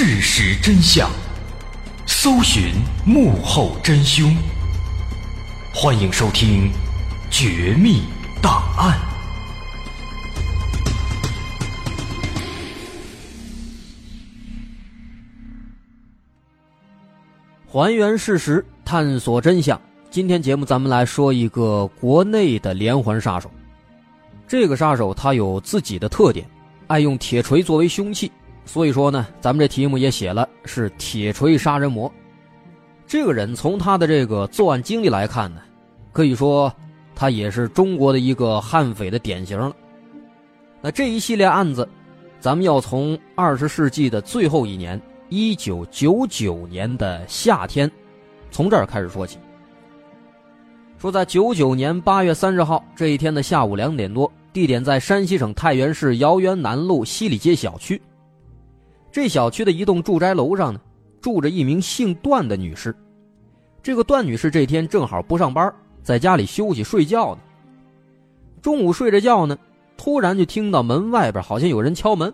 事实真相，搜寻幕后真凶。欢迎收听《绝密档案》，还原事实，探索真相。今天节目咱们来说一个国内的连环杀手。这个杀手他有自己的特点，爱用铁锤作为凶器。所以说呢，咱们这题目也写了是铁锤杀人魔。这个人从他的这个作案经历来看呢，可以说他也是中国的一个悍匪的典型了。那这一系列案子，咱们要从二十世纪的最后一年，一九九九年的夏天，从这儿开始说起。说在九九年八月三十号这一天的下午两点多，地点在山西省太原市姚源南路西里街小区。这小区的一栋住宅楼上呢，住着一名姓段的女士。这个段女士这天正好不上班，在家里休息睡觉呢。中午睡着觉呢，突然就听到门外边好像有人敲门，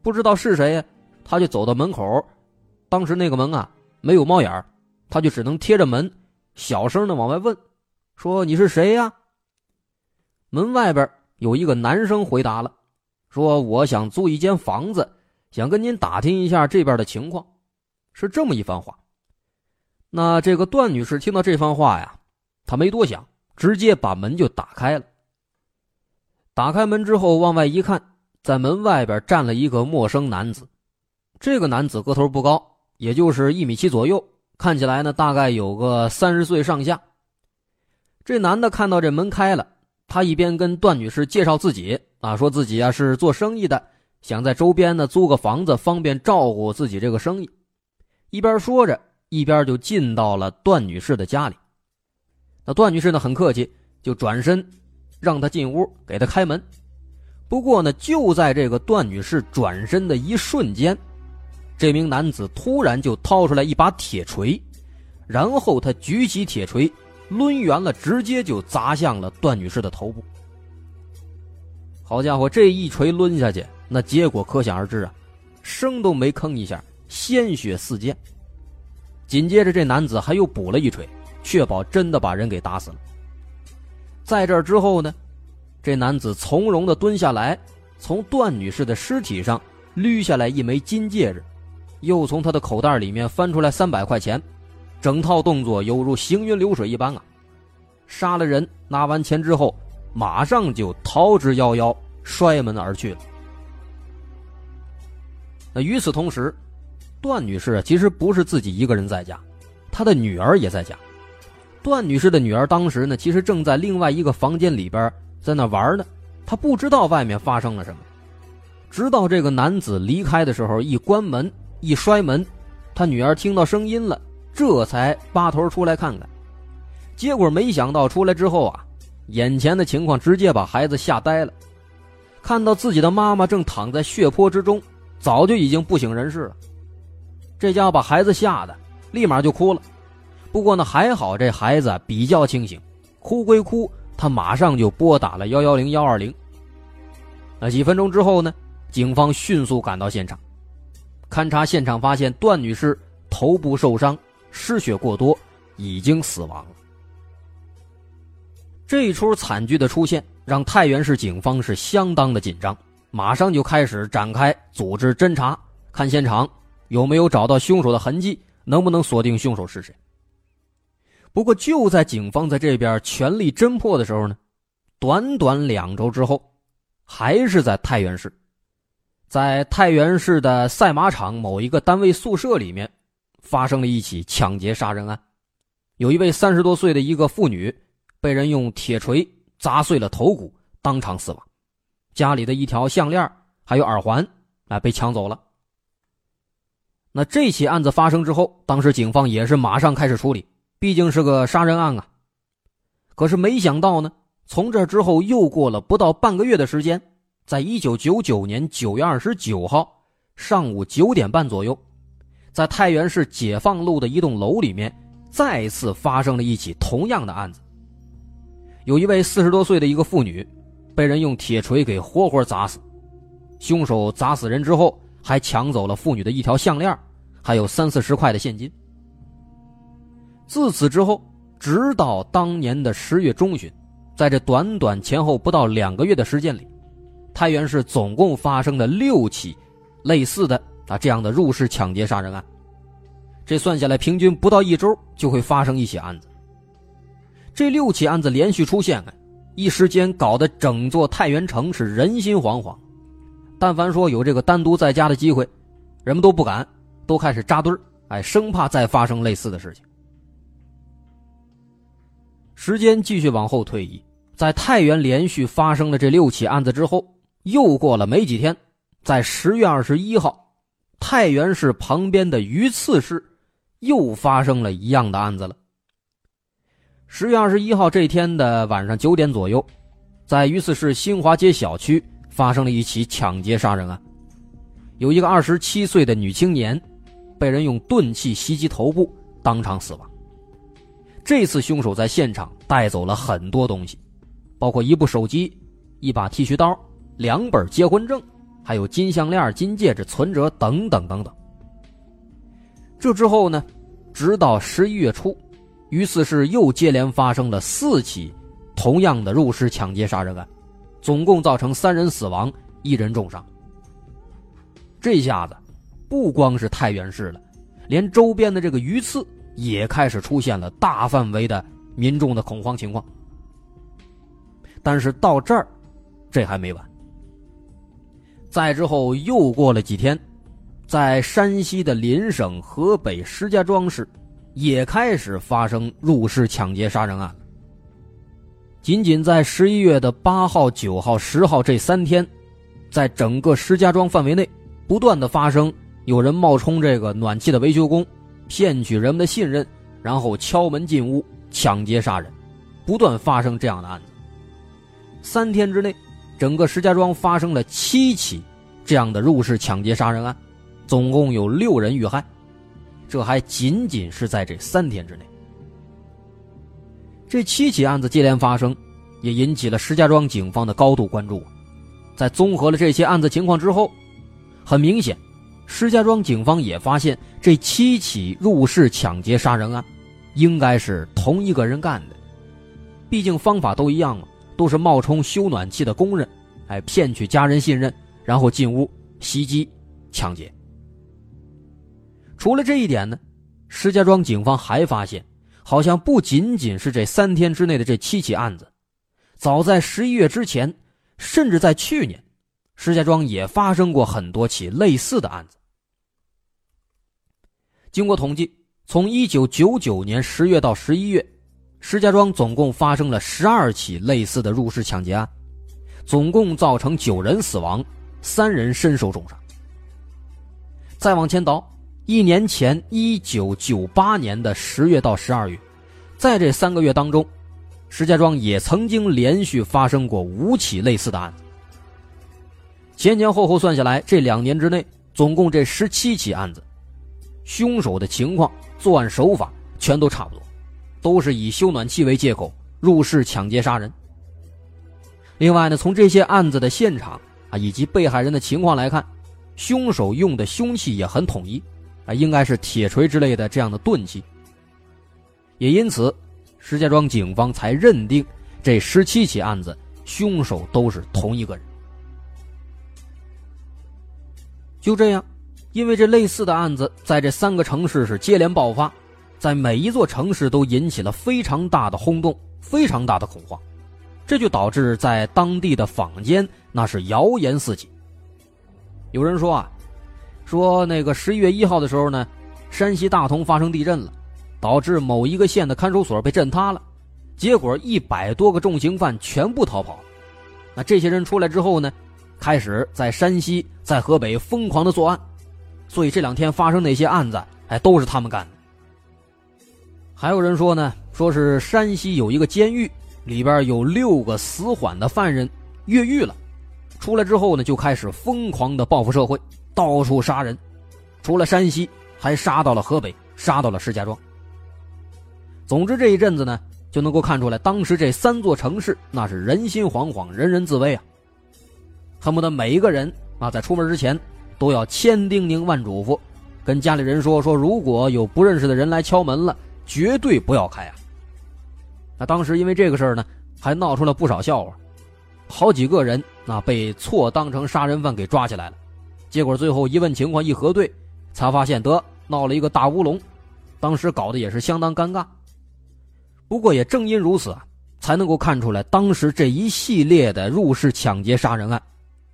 不知道是谁呀，她就走到门口。当时那个门啊没有猫眼她就只能贴着门，小声的往外问，说：“你是谁呀？”门外边有一个男生回答了，说：“我想租一间房子。”想跟您打听一下这边的情况，是这么一番话。那这个段女士听到这番话呀，她没多想，直接把门就打开了。打开门之后往外一看，在门外边站了一个陌生男子。这个男子个头不高，也就是一米七左右，看起来呢大概有个三十岁上下。这男的看到这门开了，他一边跟段女士介绍自己啊，说自己啊是做生意的。想在周边呢租个房子，方便照顾自己这个生意。一边说着，一边就进到了段女士的家里。那段女士呢很客气，就转身让他进屋，给他开门。不过呢，就在这个段女士转身的一瞬间，这名男子突然就掏出来一把铁锤，然后他举起铁锤，抡圆了，直接就砸向了段女士的头部。好家伙，这一锤抡下去，那结果可想而知啊，声都没吭一下，鲜血四溅。紧接着，这男子还又补了一锤，确保真的把人给打死了。在这之后呢，这男子从容的蹲下来，从段女士的尸体上捋下来一枚金戒指，又从她的口袋里面翻出来三百块钱，整套动作犹如行云流水一般啊！杀了人，拿完钱之后，马上就逃之夭夭，摔门而去了。那与此同时，段女士其实不是自己一个人在家，她的女儿也在家。段女士的女儿当时呢，其实正在另外一个房间里边在那玩呢，她不知道外面发生了什么。直到这个男子离开的时候，一关门一摔门，她女儿听到声音了，这才扒头出来看看。结果没想到出来之后啊，眼前的情况直接把孩子吓呆了，看到自己的妈妈正躺在血泊之中，早就已经不省人事了。这家伙把孩子吓得立马就哭了，不过呢还好这孩子比较清醒，哭归哭，他马上就拨打了幺幺零幺二零。那几分钟之后呢，警方迅速赶到现场，勘查现场发现段女士头部受伤，失血过多，已经死亡了。这一出惨剧的出现，让太原市警方是相当的紧张，马上就开始展开组织侦查，看现场。有没有找到凶手的痕迹？能不能锁定凶手是谁？不过就在警方在这边全力侦破的时候呢，短短两周之后，还是在太原市，在太原市的赛马场某一个单位宿舍里面，发生了一起抢劫杀人案。有一位三十多岁的一个妇女，被人用铁锤砸碎了头骨，当场死亡。家里的一条项链还有耳环啊，被抢走了。那这起案子发生之后，当时警方也是马上开始处理，毕竟是个杀人案啊。可是没想到呢，从这之后又过了不到半个月的时间，在一九九九年九月二十九号上午九点半左右，在太原市解放路的一栋楼里面，再次发生了一起同样的案子。有一位四十多岁的一个妇女，被人用铁锤给活活砸死，凶手砸死人之后。还抢走了妇女的一条项链，还有三四十块的现金。自此之后，直到当年的十月中旬，在这短短前后不到两个月的时间里，太原市总共发生了六起类似的啊这样的入室抢劫杀人案。这算下来，平均不到一周就会发生一起案子。这六起案子连续出现，一时间搞得整座太原城是人心惶惶。但凡说有这个单独在家的机会，人们都不敢，都开始扎堆儿哎，生怕再发生类似的事情。时间继续往后推移，在太原连续发生了这六起案子之后，又过了没几天，在十月二十一号，太原市旁边的榆次市又发生了一样的案子了。十月二十一号这天的晚上九点左右，在榆次市新华街小区。发生了一起抢劫杀人案，有一个二十七岁的女青年，被人用钝器袭击头部，当场死亡。这次凶手在现场带走了很多东西，包括一部手机、一把剃须刀、两本结婚证，还有金项链、金戒指、存折等等等等。这之后呢，直到十一月初，榆次市又接连发生了四起同样的入室抢劫杀人案。总共造成三人死亡，一人重伤。这下子，不光是太原市了，连周边的这个榆次也开始出现了大范围的民众的恐慌情况。但是到这儿，这还没完。再之后又过了几天，在山西的邻省河北石家庄市，也开始发生入室抢劫杀人案。仅仅在十一月的八号、九号、十号这三天，在整个石家庄范围内，不断的发生有人冒充这个暖气的维修工，骗取人们的信任，然后敲门进屋抢劫杀人，不断发生这样的案子。三天之内，整个石家庄发生了七起这样的入室抢劫杀人案，总共有六人遇害，这还仅仅是在这三天之内。这七起案子接连发生，也引起了石家庄警方的高度关注。在综合了这些案子情况之后，很明显，石家庄警方也发现这七起入室抢劫杀人案，应该是同一个人干的。毕竟方法都一样嘛，都是冒充修暖气的工人，哎，骗取家人信任，然后进屋袭击、抢劫。除了这一点呢，石家庄警方还发现。好像不仅仅是这三天之内的这七起案子，早在十一月之前，甚至在去年，石家庄也发生过很多起类似的案子。经过统计，从一九九九年十月到十一月，石家庄总共发生了十二起类似的入室抢劫案，总共造成九人死亡，三人身受重伤。再往前倒。一年前，一九九八年的十月到十二月，在这三个月当中，石家庄也曾经连续发生过五起类似的案子。前前后后算下来，这两年之内，总共这十七起案子，凶手的情况、作案手法全都差不多，都是以修暖气为借口入室抢劫杀人。另外呢，从这些案子的现场啊以及被害人的情况来看，凶手用的凶器也很统一。啊，应该是铁锤之类的这样的钝器。也因此，石家庄警方才认定这十七起案子凶手都是同一个人。就这样，因为这类似的案子在这三个城市是接连爆发，在每一座城市都引起了非常大的轰动、非常大的恐慌，这就导致在当地的坊间那是谣言四起。有人说啊。说那个十一月一号的时候呢，山西大同发生地震了，导致某一个县的看守所被震塌了，结果一百多个重刑犯全部逃跑。那这些人出来之后呢，开始在山西、在河北疯狂的作案，所以这两天发生那些案子，哎，都是他们干的。还有人说呢，说是山西有一个监狱里边有六个死缓的犯人越狱了，出来之后呢，就开始疯狂的报复社会。到处杀人，除了山西，还杀到了河北，杀到了石家庄。总之这一阵子呢，就能够看出来，当时这三座城市那是人心惶惶，人人自危啊。恨不得每一个人啊，在出门之前都要千叮咛万嘱咐，跟家里人说说，如果有不认识的人来敲门了，绝对不要开啊。那当时因为这个事儿呢，还闹出了不少笑话，好几个人啊被错当成杀人犯给抓起来了。结果最后一问情况一核对，才发现得闹了一个大乌龙，当时搞得也是相当尴尬。不过也正因如此啊，才能够看出来当时这一系列的入室抢劫杀人案，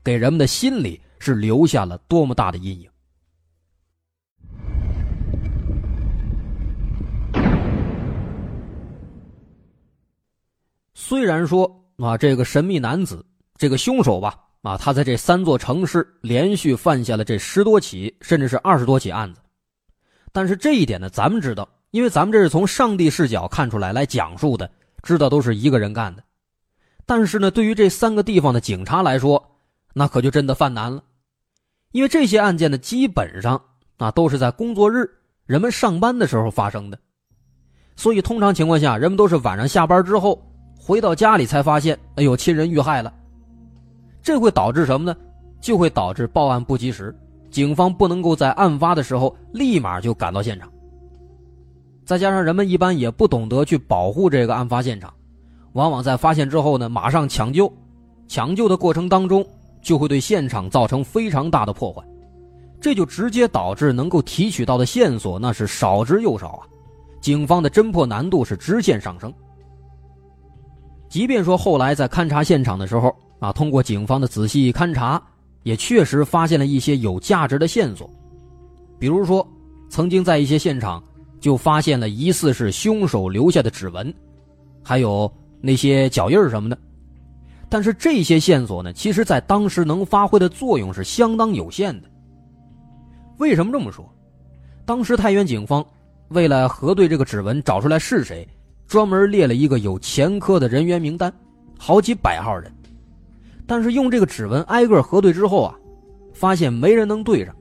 给人们的心里是留下了多么大的阴影。虽然说啊，这个神秘男子，这个凶手吧。啊，他在这三座城市连续犯下了这十多起，甚至是二十多起案子。但是这一点呢，咱们知道，因为咱们这是从上帝视角看出来来讲述的，知道都是一个人干的。但是呢，对于这三个地方的警察来说，那可就真的犯难了，因为这些案件呢，基本上啊都是在工作日人们上班的时候发生的，所以通常情况下，人们都是晚上下班之后回到家里才发现，哎呦，亲人遇害了。这会导致什么呢？就会导致报案不及时，警方不能够在案发的时候立马就赶到现场。再加上人们一般也不懂得去保护这个案发现场，往往在发现之后呢，马上抢救，抢救的过程当中就会对现场造成非常大的破坏，这就直接导致能够提取到的线索那是少之又少啊，警方的侦破难度是直线上升。即便说后来在勘察现场的时候，啊，通过警方的仔细勘查，也确实发现了一些有价值的线索，比如说，曾经在一些现场就发现了疑似是凶手留下的指纹，还有那些脚印什么的。但是这些线索呢，其实在当时能发挥的作用是相当有限的。为什么这么说？当时太原警方为了核对这个指纹，找出来是谁，专门列了一个有前科的人员名单，好几百号人。但是用这个指纹挨个核对之后啊，发现没人能对上，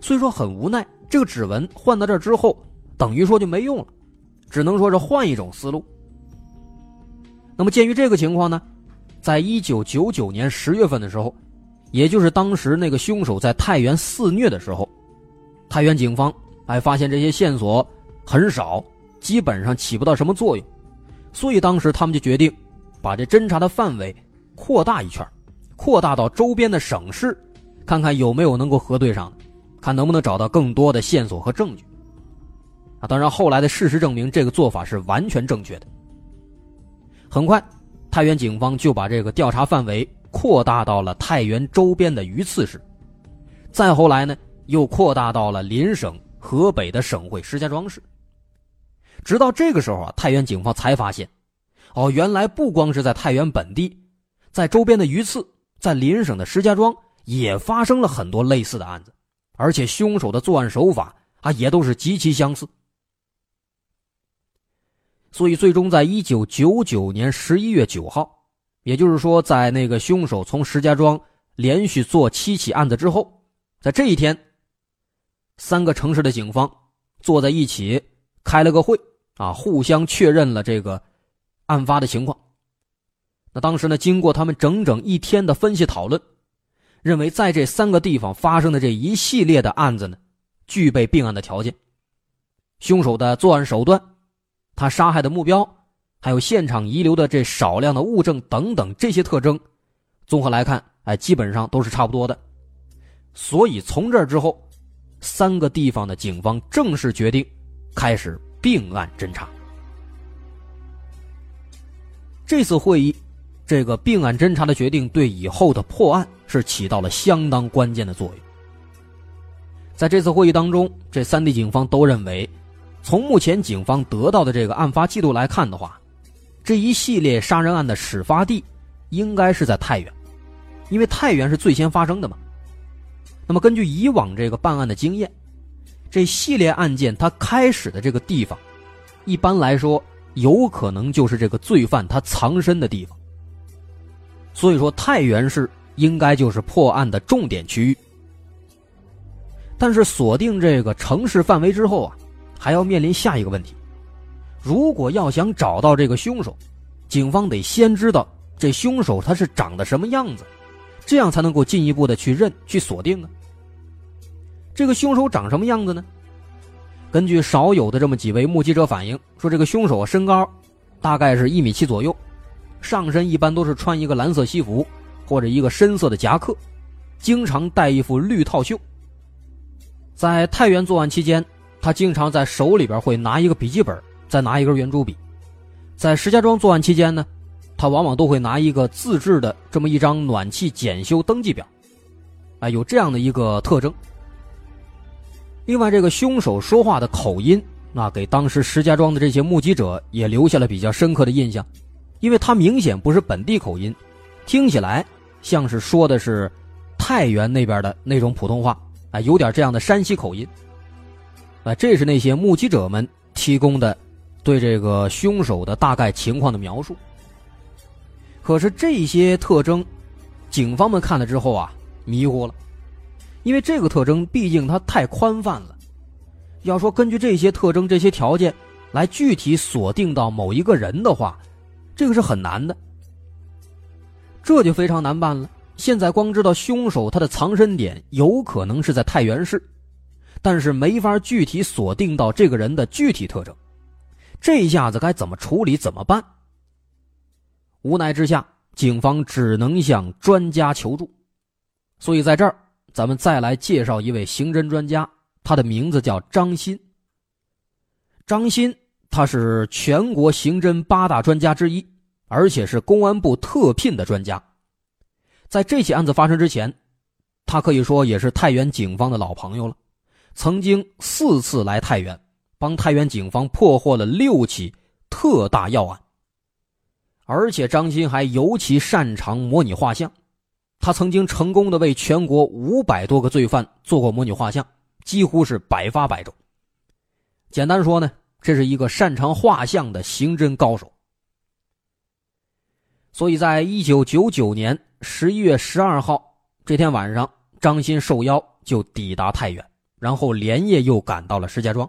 所以说很无奈。这个指纹换到这之后，等于说就没用了，只能说是换一种思路。那么鉴于这个情况呢，在一九九九年十月份的时候，也就是当时那个凶手在太原肆虐的时候，太原警方还发现这些线索很少，基本上起不到什么作用，所以当时他们就决定把这侦查的范围扩大一圈，扩大到周边的省市，看看有没有能够核对上的。看能不能找到更多的线索和证据。啊，当然，后来的事实证明这个做法是完全正确的。很快，太原警方就把这个调查范围扩大到了太原周边的榆次市，再后来呢，又扩大到了邻省河北的省会石家庄市。直到这个时候啊，太原警方才发现，哦，原来不光是在太原本地，在周边的榆次，在邻省的石家庄也发生了很多类似的案子。而且凶手的作案手法啊，也都是极其相似。所以，最终在一九九九年十一月九号，也就是说，在那个凶手从石家庄连续做七起案子之后，在这一天，三个城市的警方坐在一起开了个会啊，互相确认了这个案发的情况。那当时呢，经过他们整整一天的分析讨论。认为在这三个地方发生的这一系列的案子呢，具备并案的条件。凶手的作案手段，他杀害的目标，还有现场遗留的这少量的物证等等这些特征，综合来看，哎，基本上都是差不多的。所以从这之后，三个地方的警方正式决定开始并案侦查。这次会议。这个并案侦查的决定对以后的破案是起到了相当关键的作用。在这次会议当中，这三地警方都认为，从目前警方得到的这个案发记录来看的话，这一系列杀人案的始发地应该是在太原，因为太原是最先发生的嘛。那么根据以往这个办案的经验，这系列案件它开始的这个地方，一般来说有可能就是这个罪犯他藏身的地方。所以说，太原市应该就是破案的重点区域。但是锁定这个城市范围之后啊，还要面临下一个问题：如果要想找到这个凶手，警方得先知道这凶手他是长得什么样子，这样才能够进一步的去认、去锁定啊。这个凶手长什么样子呢？根据少有的这么几位目击者反映说，这个凶手身高大概是一米七左右。上身一般都是穿一个蓝色西服或者一个深色的夹克，经常戴一副绿套袖。在太原作案期间，他经常在手里边会拿一个笔记本，再拿一根圆珠笔。在石家庄作案期间呢，他往往都会拿一个自制的这么一张暖气检修登记表，啊，有这样的一个特征。另外，这个凶手说话的口音，那给当时石家庄的这些目击者也留下了比较深刻的印象。因为他明显不是本地口音，听起来像是说的是太原那边的那种普通话，啊，有点这样的山西口音。啊，这是那些目击者们提供的对这个凶手的大概情况的描述。可是这些特征，警方们看了之后啊，迷糊了，因为这个特征毕竟它太宽泛了。要说根据这些特征、这些条件来具体锁定到某一个人的话，这个是很难的，这就非常难办了。现在光知道凶手他的藏身点有可能是在太原市，但是没法具体锁定到这个人的具体特征，这下子该怎么处理？怎么办？无奈之下，警方只能向专家求助。所以在这儿，咱们再来介绍一位刑侦专家，他的名字叫张鑫。张鑫。他是全国刑侦八大专家之一，而且是公安部特聘的专家。在这起案子发生之前，他可以说也是太原警方的老朋友了，曾经四次来太原，帮太原警方破获了六起特大要案。而且张鑫还尤其擅长模拟画像，他曾经成功的为全国五百多个罪犯做过模拟画像，几乎是百发百中。简单说呢。这是一个擅长画像的刑侦高手，所以在一九九九年十一月十二号这天晚上，张鑫受邀就抵达太原，然后连夜又赶到了石家庄。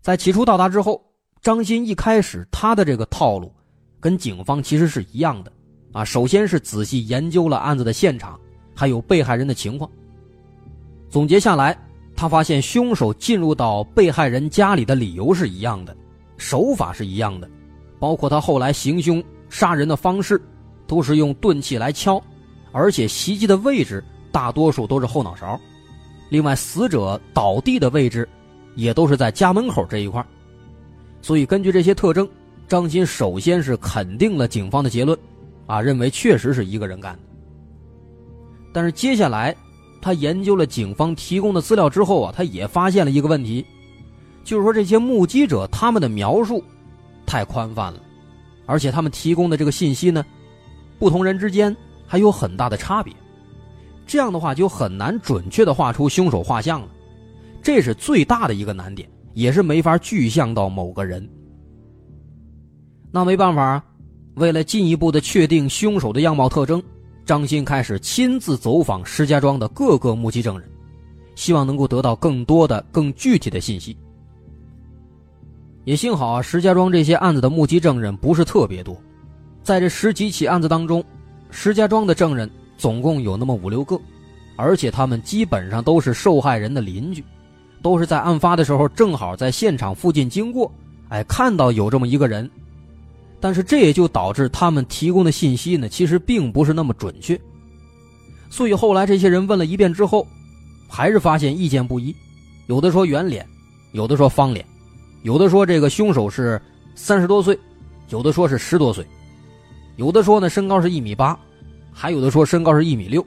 在起初到达之后，张鑫一开始他的这个套路，跟警方其实是一样的，啊，首先是仔细研究了案子的现场，还有被害人的情况。总结下来，他发现凶手进入到被害人家里的理由是一样的，手法是一样的，包括他后来行凶杀人的方式。都是用钝器来敲，而且袭击的位置大多数都是后脑勺。另外，死者倒地的位置也都是在家门口这一块。所以，根据这些特征，张鑫首先是肯定了警方的结论，啊，认为确实是一个人干的。但是接下来，他研究了警方提供的资料之后啊，他也发现了一个问题，就是说这些目击者他们的描述太宽泛了，而且他们提供的这个信息呢。不同人之间还有很大的差别，这样的话就很难准确的画出凶手画像了，这是最大的一个难点，也是没法具象到某个人。那没办法，为了进一步的确定凶手的样貌特征，张鑫开始亲自走访石家庄的各个目击证人，希望能够得到更多的、更具体的信息。也幸好啊，石家庄这些案子的目击证人不是特别多。在这十几起案子当中，石家庄的证人总共有那么五六个，而且他们基本上都是受害人的邻居，都是在案发的时候正好在现场附近经过，哎，看到有这么一个人。但是这也就导致他们提供的信息呢，其实并不是那么准确。所以后来这些人问了一遍之后，还是发现意见不一，有的说圆脸，有的说方脸，有的说这个凶手是三十多岁，有的说是十多岁。有的说呢，身高是一米八，还有的说身高是一米六。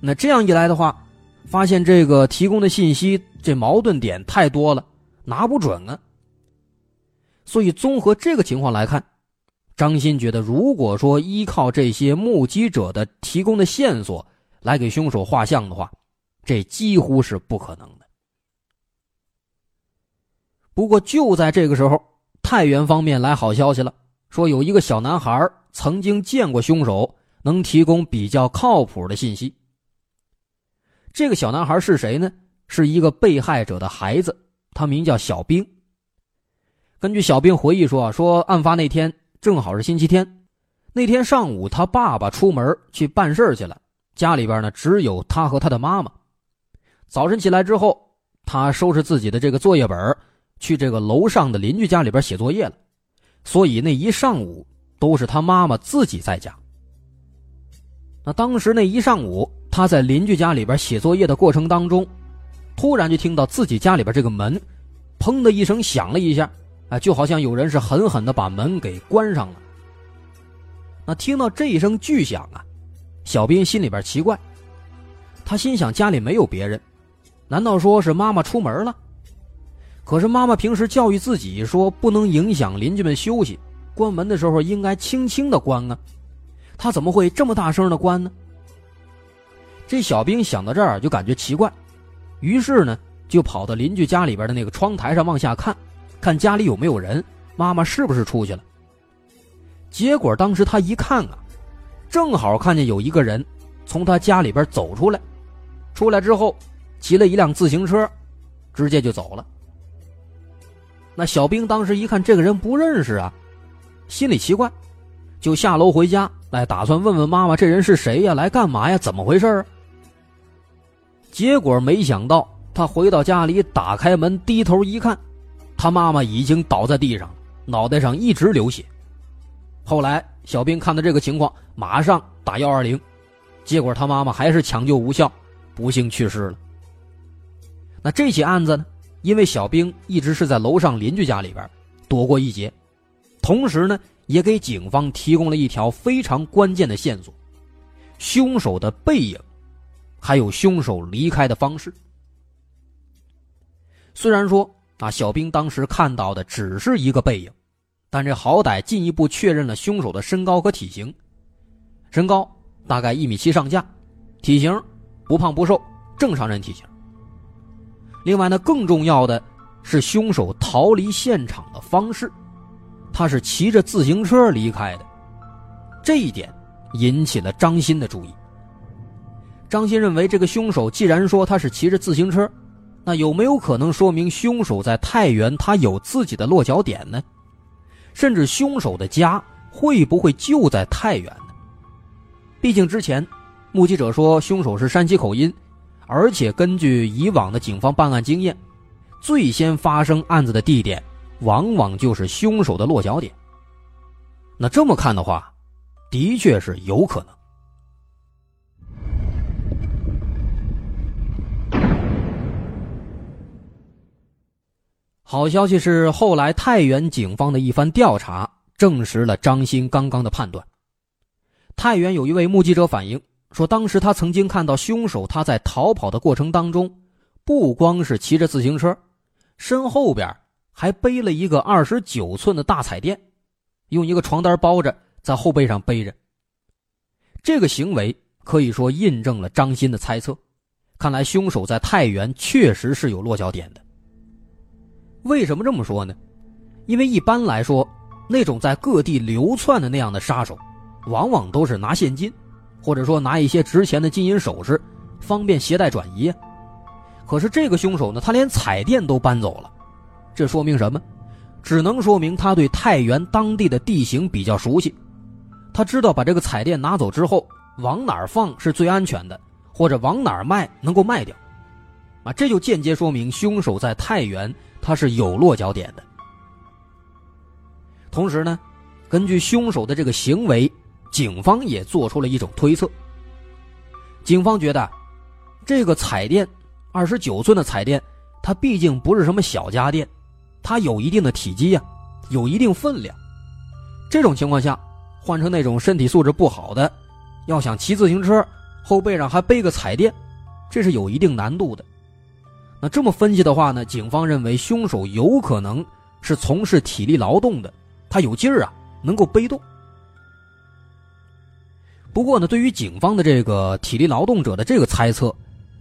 那这样一来的话，发现这个提供的信息这矛盾点太多了，拿不准啊。所以综合这个情况来看，张鑫觉得，如果说依靠这些目击者的提供的线索来给凶手画像的话，这几乎是不可能的。不过就在这个时候，太原方面来好消息了，说有一个小男孩。曾经见过凶手，能提供比较靠谱的信息。这个小男孩是谁呢？是一个被害者的孩子，他名叫小兵。根据小兵回忆说，说案发那天正好是星期天，那天上午他爸爸出门去办事去了，家里边呢只有他和他的妈妈。早晨起来之后，他收拾自己的这个作业本，去这个楼上的邻居家里边写作业了，所以那一上午。都是他妈妈自己在家。那当时那一上午，他在邻居家里边写作业的过程当中，突然就听到自己家里边这个门，砰的一声响了一下，啊，就好像有人是狠狠的把门给关上了。那听到这一声巨响啊，小兵心里边奇怪，他心想家里没有别人，难道说是妈妈出门了？可是妈妈平时教育自己说不能影响邻居们休息。关门的时候应该轻轻的关啊，他怎么会这么大声的关呢？这小兵想到这儿就感觉奇怪，于是呢就跑到邻居家里边的那个窗台上往下看，看家里有没有人，妈妈是不是出去了？结果当时他一看啊，正好看见有一个人从他家里边走出来，出来之后骑了一辆自行车，直接就走了。那小兵当时一看这个人不认识啊。心里奇怪，就下楼回家来，打算问问妈妈这人是谁呀？来干嘛呀？怎么回事啊结果没想到，他回到家里，打开门，低头一看，他妈妈已经倒在地上，脑袋上一直流血。后来小兵看到这个情况，马上打幺二零，结果他妈妈还是抢救无效，不幸去世了。那这起案子呢？因为小兵一直是在楼上邻居家里边躲过一劫。同时呢，也给警方提供了一条非常关键的线索：凶手的背影，还有凶手离开的方式。虽然说啊，小兵当时看到的只是一个背影，但这好歹进一步确认了凶手的身高和体型。身高大概一米七上下，体型不胖不瘦，正常人体型。另外呢，更重要的是凶手逃离现场的方式。他是骑着自行车离开的，这一点引起了张鑫的注意。张鑫认为，这个凶手既然说他是骑着自行车，那有没有可能说明凶手在太原他有自己的落脚点呢？甚至凶手的家会不会就在太原呢？毕竟之前目击者说凶手是山西口音，而且根据以往的警方办案经验，最先发生案子的地点往往就是凶手的落脚点。那这么看的话，的确是有可能。好消息是，后来太原警方的一番调查证实了张鑫刚刚的判断。太原有一位目击者反映说，当时他曾经看到凶手他在逃跑的过程当中，不光是骑着自行车，身后边还背了一个二十九寸的大彩电，用一个床单包着，在后背上背着。这个行为可以说印证了张鑫的猜测，看来凶手在太原确实是有落脚点的。为什么这么说呢？因为一般来说，那种在各地流窜的那样的杀手，往往都是拿现金，或者说拿一些值钱的金银首饰，方便携带转移。可是这个凶手呢，他连彩电都搬走了，这说明什么？只能说明他对太原当地的地形比较熟悉，他知道把这个彩电拿走之后往哪儿放是最安全的，或者往哪儿卖能够卖掉。啊，这就间接说明凶手在太原。他是有落脚点的。同时呢，根据凶手的这个行为，警方也做出了一种推测。警方觉得，这个彩电，二十九寸的彩电，它毕竟不是什么小家电，它有一定的体积呀，有一定分量。这种情况下，换成那种身体素质不好的，要想骑自行车，后背上还背个彩电，这是有一定难度的。那这么分析的话呢，警方认为凶手有可能是从事体力劳动的，他有劲儿啊，能够背动。不过呢，对于警方的这个体力劳动者的这个猜测，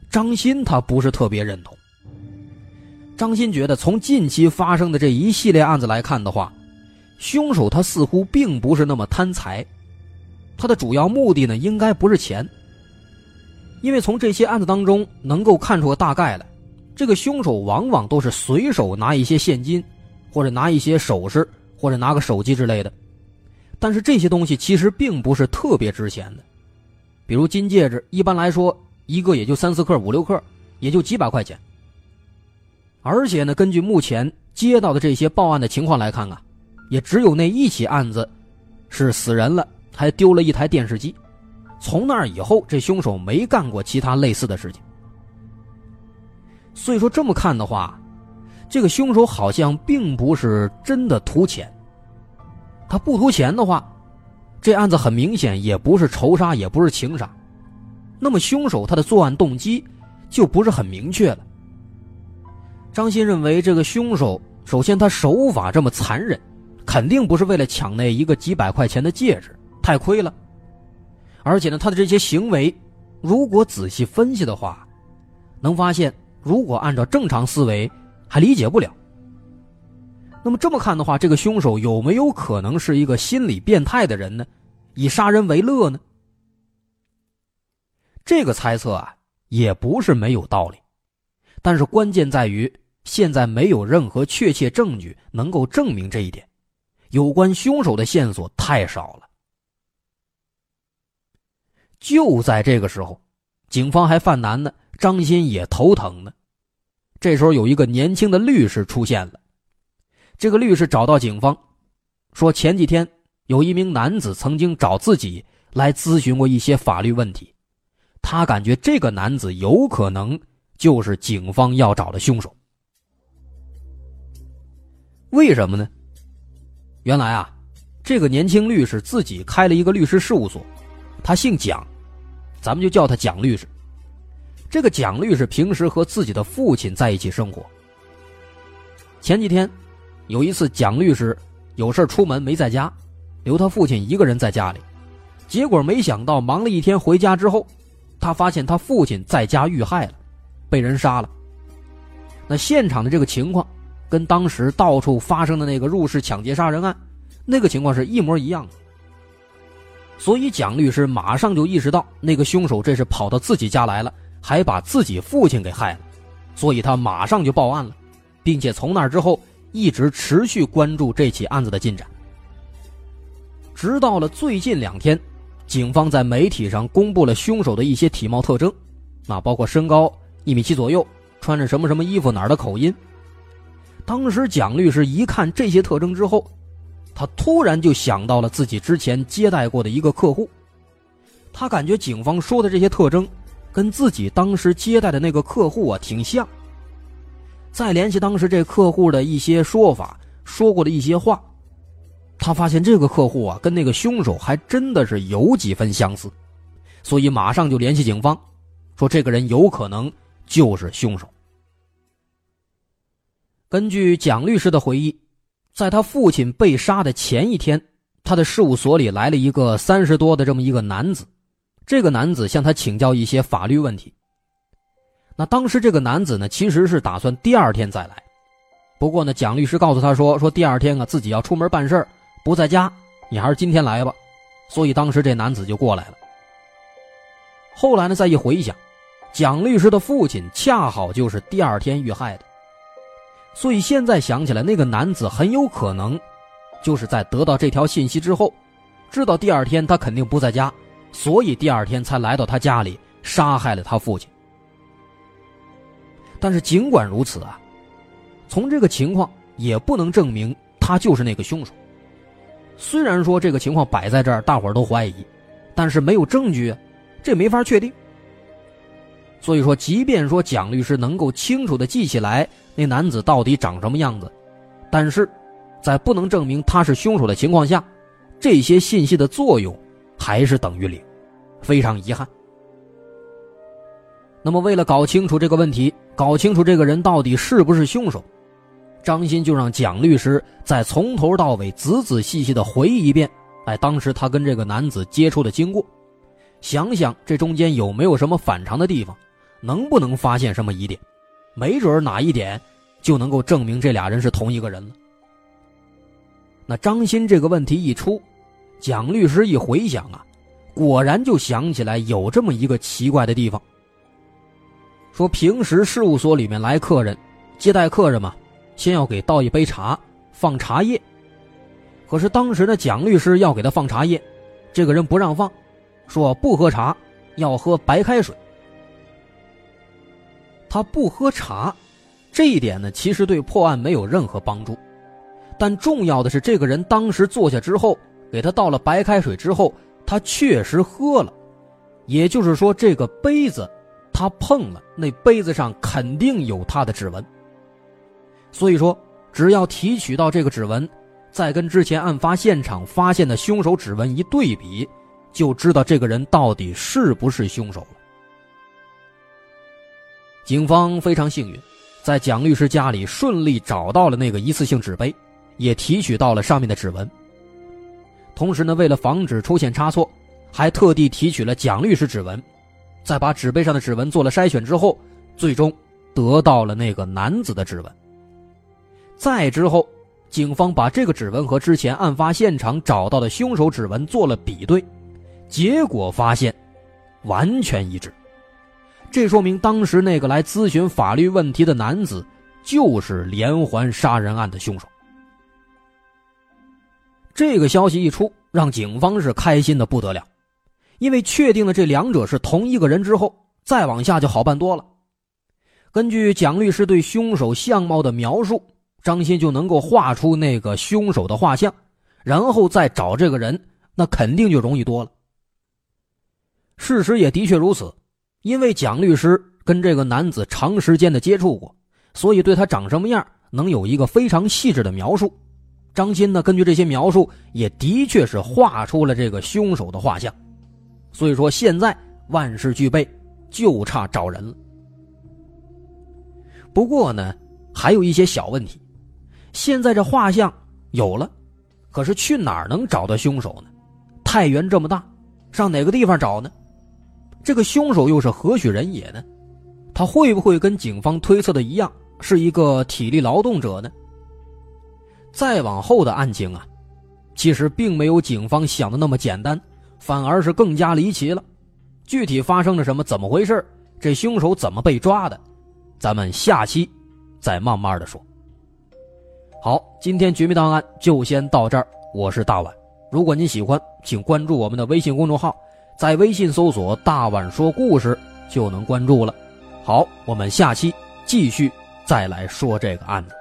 张鑫他不是特别认同。张鑫觉得，从近期发生的这一系列案子来看的话，凶手他似乎并不是那么贪财，他的主要目的呢，应该不是钱。因为从这些案子当中能够看出个大概来。这个凶手往往都是随手拿一些现金，或者拿一些首饰，或者拿个手机之类的。但是这些东西其实并不是特别值钱的，比如金戒指，一般来说一个也就三四克、五六克，也就几百块钱。而且呢，根据目前接到的这些报案的情况来看啊，也只有那一起案子是死人了，还丢了一台电视机。从那以后，这凶手没干过其他类似的事情。所以说这么看的话，这个凶手好像并不是真的图钱。他不图钱的话，这案子很明显也不是仇杀，也不是情杀。那么凶手他的作案动机就不是很明确了。张鑫认为，这个凶手首先他手法这么残忍，肯定不是为了抢那一个几百块钱的戒指，太亏了。而且呢，他的这些行为，如果仔细分析的话，能发现。如果按照正常思维，还理解不了。那么这么看的话，这个凶手有没有可能是一个心理变态的人呢？以杀人为乐呢？这个猜测啊，也不是没有道理。但是关键在于，现在没有任何确切证据能够证明这一点，有关凶手的线索太少了。就在这个时候，警方还犯难呢，张鑫也头疼呢。这时候有一个年轻的律师出现了，这个律师找到警方，说前几天有一名男子曾经找自己来咨询过一些法律问题，他感觉这个男子有可能就是警方要找的凶手。为什么呢？原来啊，这个年轻律师自己开了一个律师事务所，他姓蒋，咱们就叫他蒋律师。这个蒋律师平时和自己的父亲在一起生活。前几天，有一次蒋律师有事出门没在家，留他父亲一个人在家里。结果没想到忙了一天回家之后，他发现他父亲在家遇害了，被人杀了。那现场的这个情况，跟当时到处发生的那个入室抢劫杀人案，那个情况是一模一样的。所以蒋律师马上就意识到，那个凶手这是跑到自己家来了，还把自己父亲给害了，所以他马上就报案了，并且从那之后一直持续关注这起案子的进展，直到了最近两天，警方在媒体上公布了凶手的一些体貌特征，那包括身高一米七左右，穿着什么什么衣服，哪儿的口音。当时蒋律师一看这些特征之后。他突然就想到了自己之前接待过的一个客户，他感觉警方说的这些特征，跟自己当时接待的那个客户啊挺像。再联系当时这客户的一些说法，说过的一些话，他发现这个客户啊跟那个凶手还真的是有几分相似，所以马上就联系警方，说这个人有可能就是凶手。根据蒋律师的回忆。在他父亲被杀的前一天，他的事务所里来了一个三十多的这么一个男子，这个男子向他请教一些法律问题。那当时这个男子呢，其实是打算第二天再来，不过呢，蒋律师告诉他说，说第二天啊自己要出门办事不在家，你还是今天来吧。所以当时这男子就过来了。后来呢，再一回想，蒋律师的父亲恰好就是第二天遇害的。所以现在想起来，那个男子很有可能，就是在得到这条信息之后，知道第二天他肯定不在家，所以第二天才来到他家里杀害了他父亲。但是尽管如此啊，从这个情况也不能证明他就是那个凶手。虽然说这个情况摆在这儿，大伙儿都怀疑，但是没有证据，这没法确定。所以说，即便说蒋律师能够清楚的记起来。那男子到底长什么样子？但是，在不能证明他是凶手的情况下，这些信息的作用还是等于零，非常遗憾。那么，为了搞清楚这个问题，搞清楚这个人到底是不是凶手，张鑫就让蒋律师再从头到尾仔仔细细的回忆一遍，哎，当时他跟这个男子接触的经过，想想这中间有没有什么反常的地方，能不能发现什么疑点。没准哪一点就能够证明这俩人是同一个人了。那张鑫这个问题一出，蒋律师一回想啊，果然就想起来有这么一个奇怪的地方。说平时事务所里面来客人，接待客人嘛，先要给倒一杯茶，放茶叶。可是当时呢，蒋律师要给他放茶叶，这个人不让放，说不喝茶，要喝白开水。他不喝茶，这一点呢，其实对破案没有任何帮助。但重要的是，这个人当时坐下之后，给他倒了白开水之后，他确实喝了。也就是说，这个杯子他碰了，那杯子上肯定有他的指纹。所以说，只要提取到这个指纹，再跟之前案发现场发现的凶手指纹一对比，就知道这个人到底是不是凶手了。警方非常幸运，在蒋律师家里顺利找到了那个一次性纸杯，也提取到了上面的指纹。同时呢，为了防止出现差错，还特地提取了蒋律师指纹，在把纸杯上的指纹做了筛选之后，最终得到了那个男子的指纹。再之后，警方把这个指纹和之前案发现场找到的凶手指纹做了比对，结果发现完全一致。这说明当时那个来咨询法律问题的男子，就是连环杀人案的凶手。这个消息一出，让警方是开心的不得了，因为确定了这两者是同一个人之后，再往下就好办多了。根据蒋律师对凶手相貌的描述，张鑫就能够画出那个凶手的画像，然后再找这个人，那肯定就容易多了。事实也的确如此。因为蒋律师跟这个男子长时间的接触过，所以对他长什么样能有一个非常细致的描述。张鑫呢，根据这些描述，也的确是画出了这个凶手的画像。所以说，现在万事俱备，就差找人了。不过呢，还有一些小问题。现在这画像有了，可是去哪儿能找到凶手呢？太原这么大，上哪个地方找呢？这个凶手又是何许人也呢？他会不会跟警方推测的一样，是一个体力劳动者呢？再往后的案情啊，其实并没有警方想的那么简单，反而是更加离奇了。具体发生了什么？怎么回事？这凶手怎么被抓的？咱们下期再慢慢的说。好，今天绝密档案就先到这儿。我是大碗，如果您喜欢，请关注我们的微信公众号，在微信搜索“大碗说故事”就能关注了。好，我们下期继续再来说这个案子。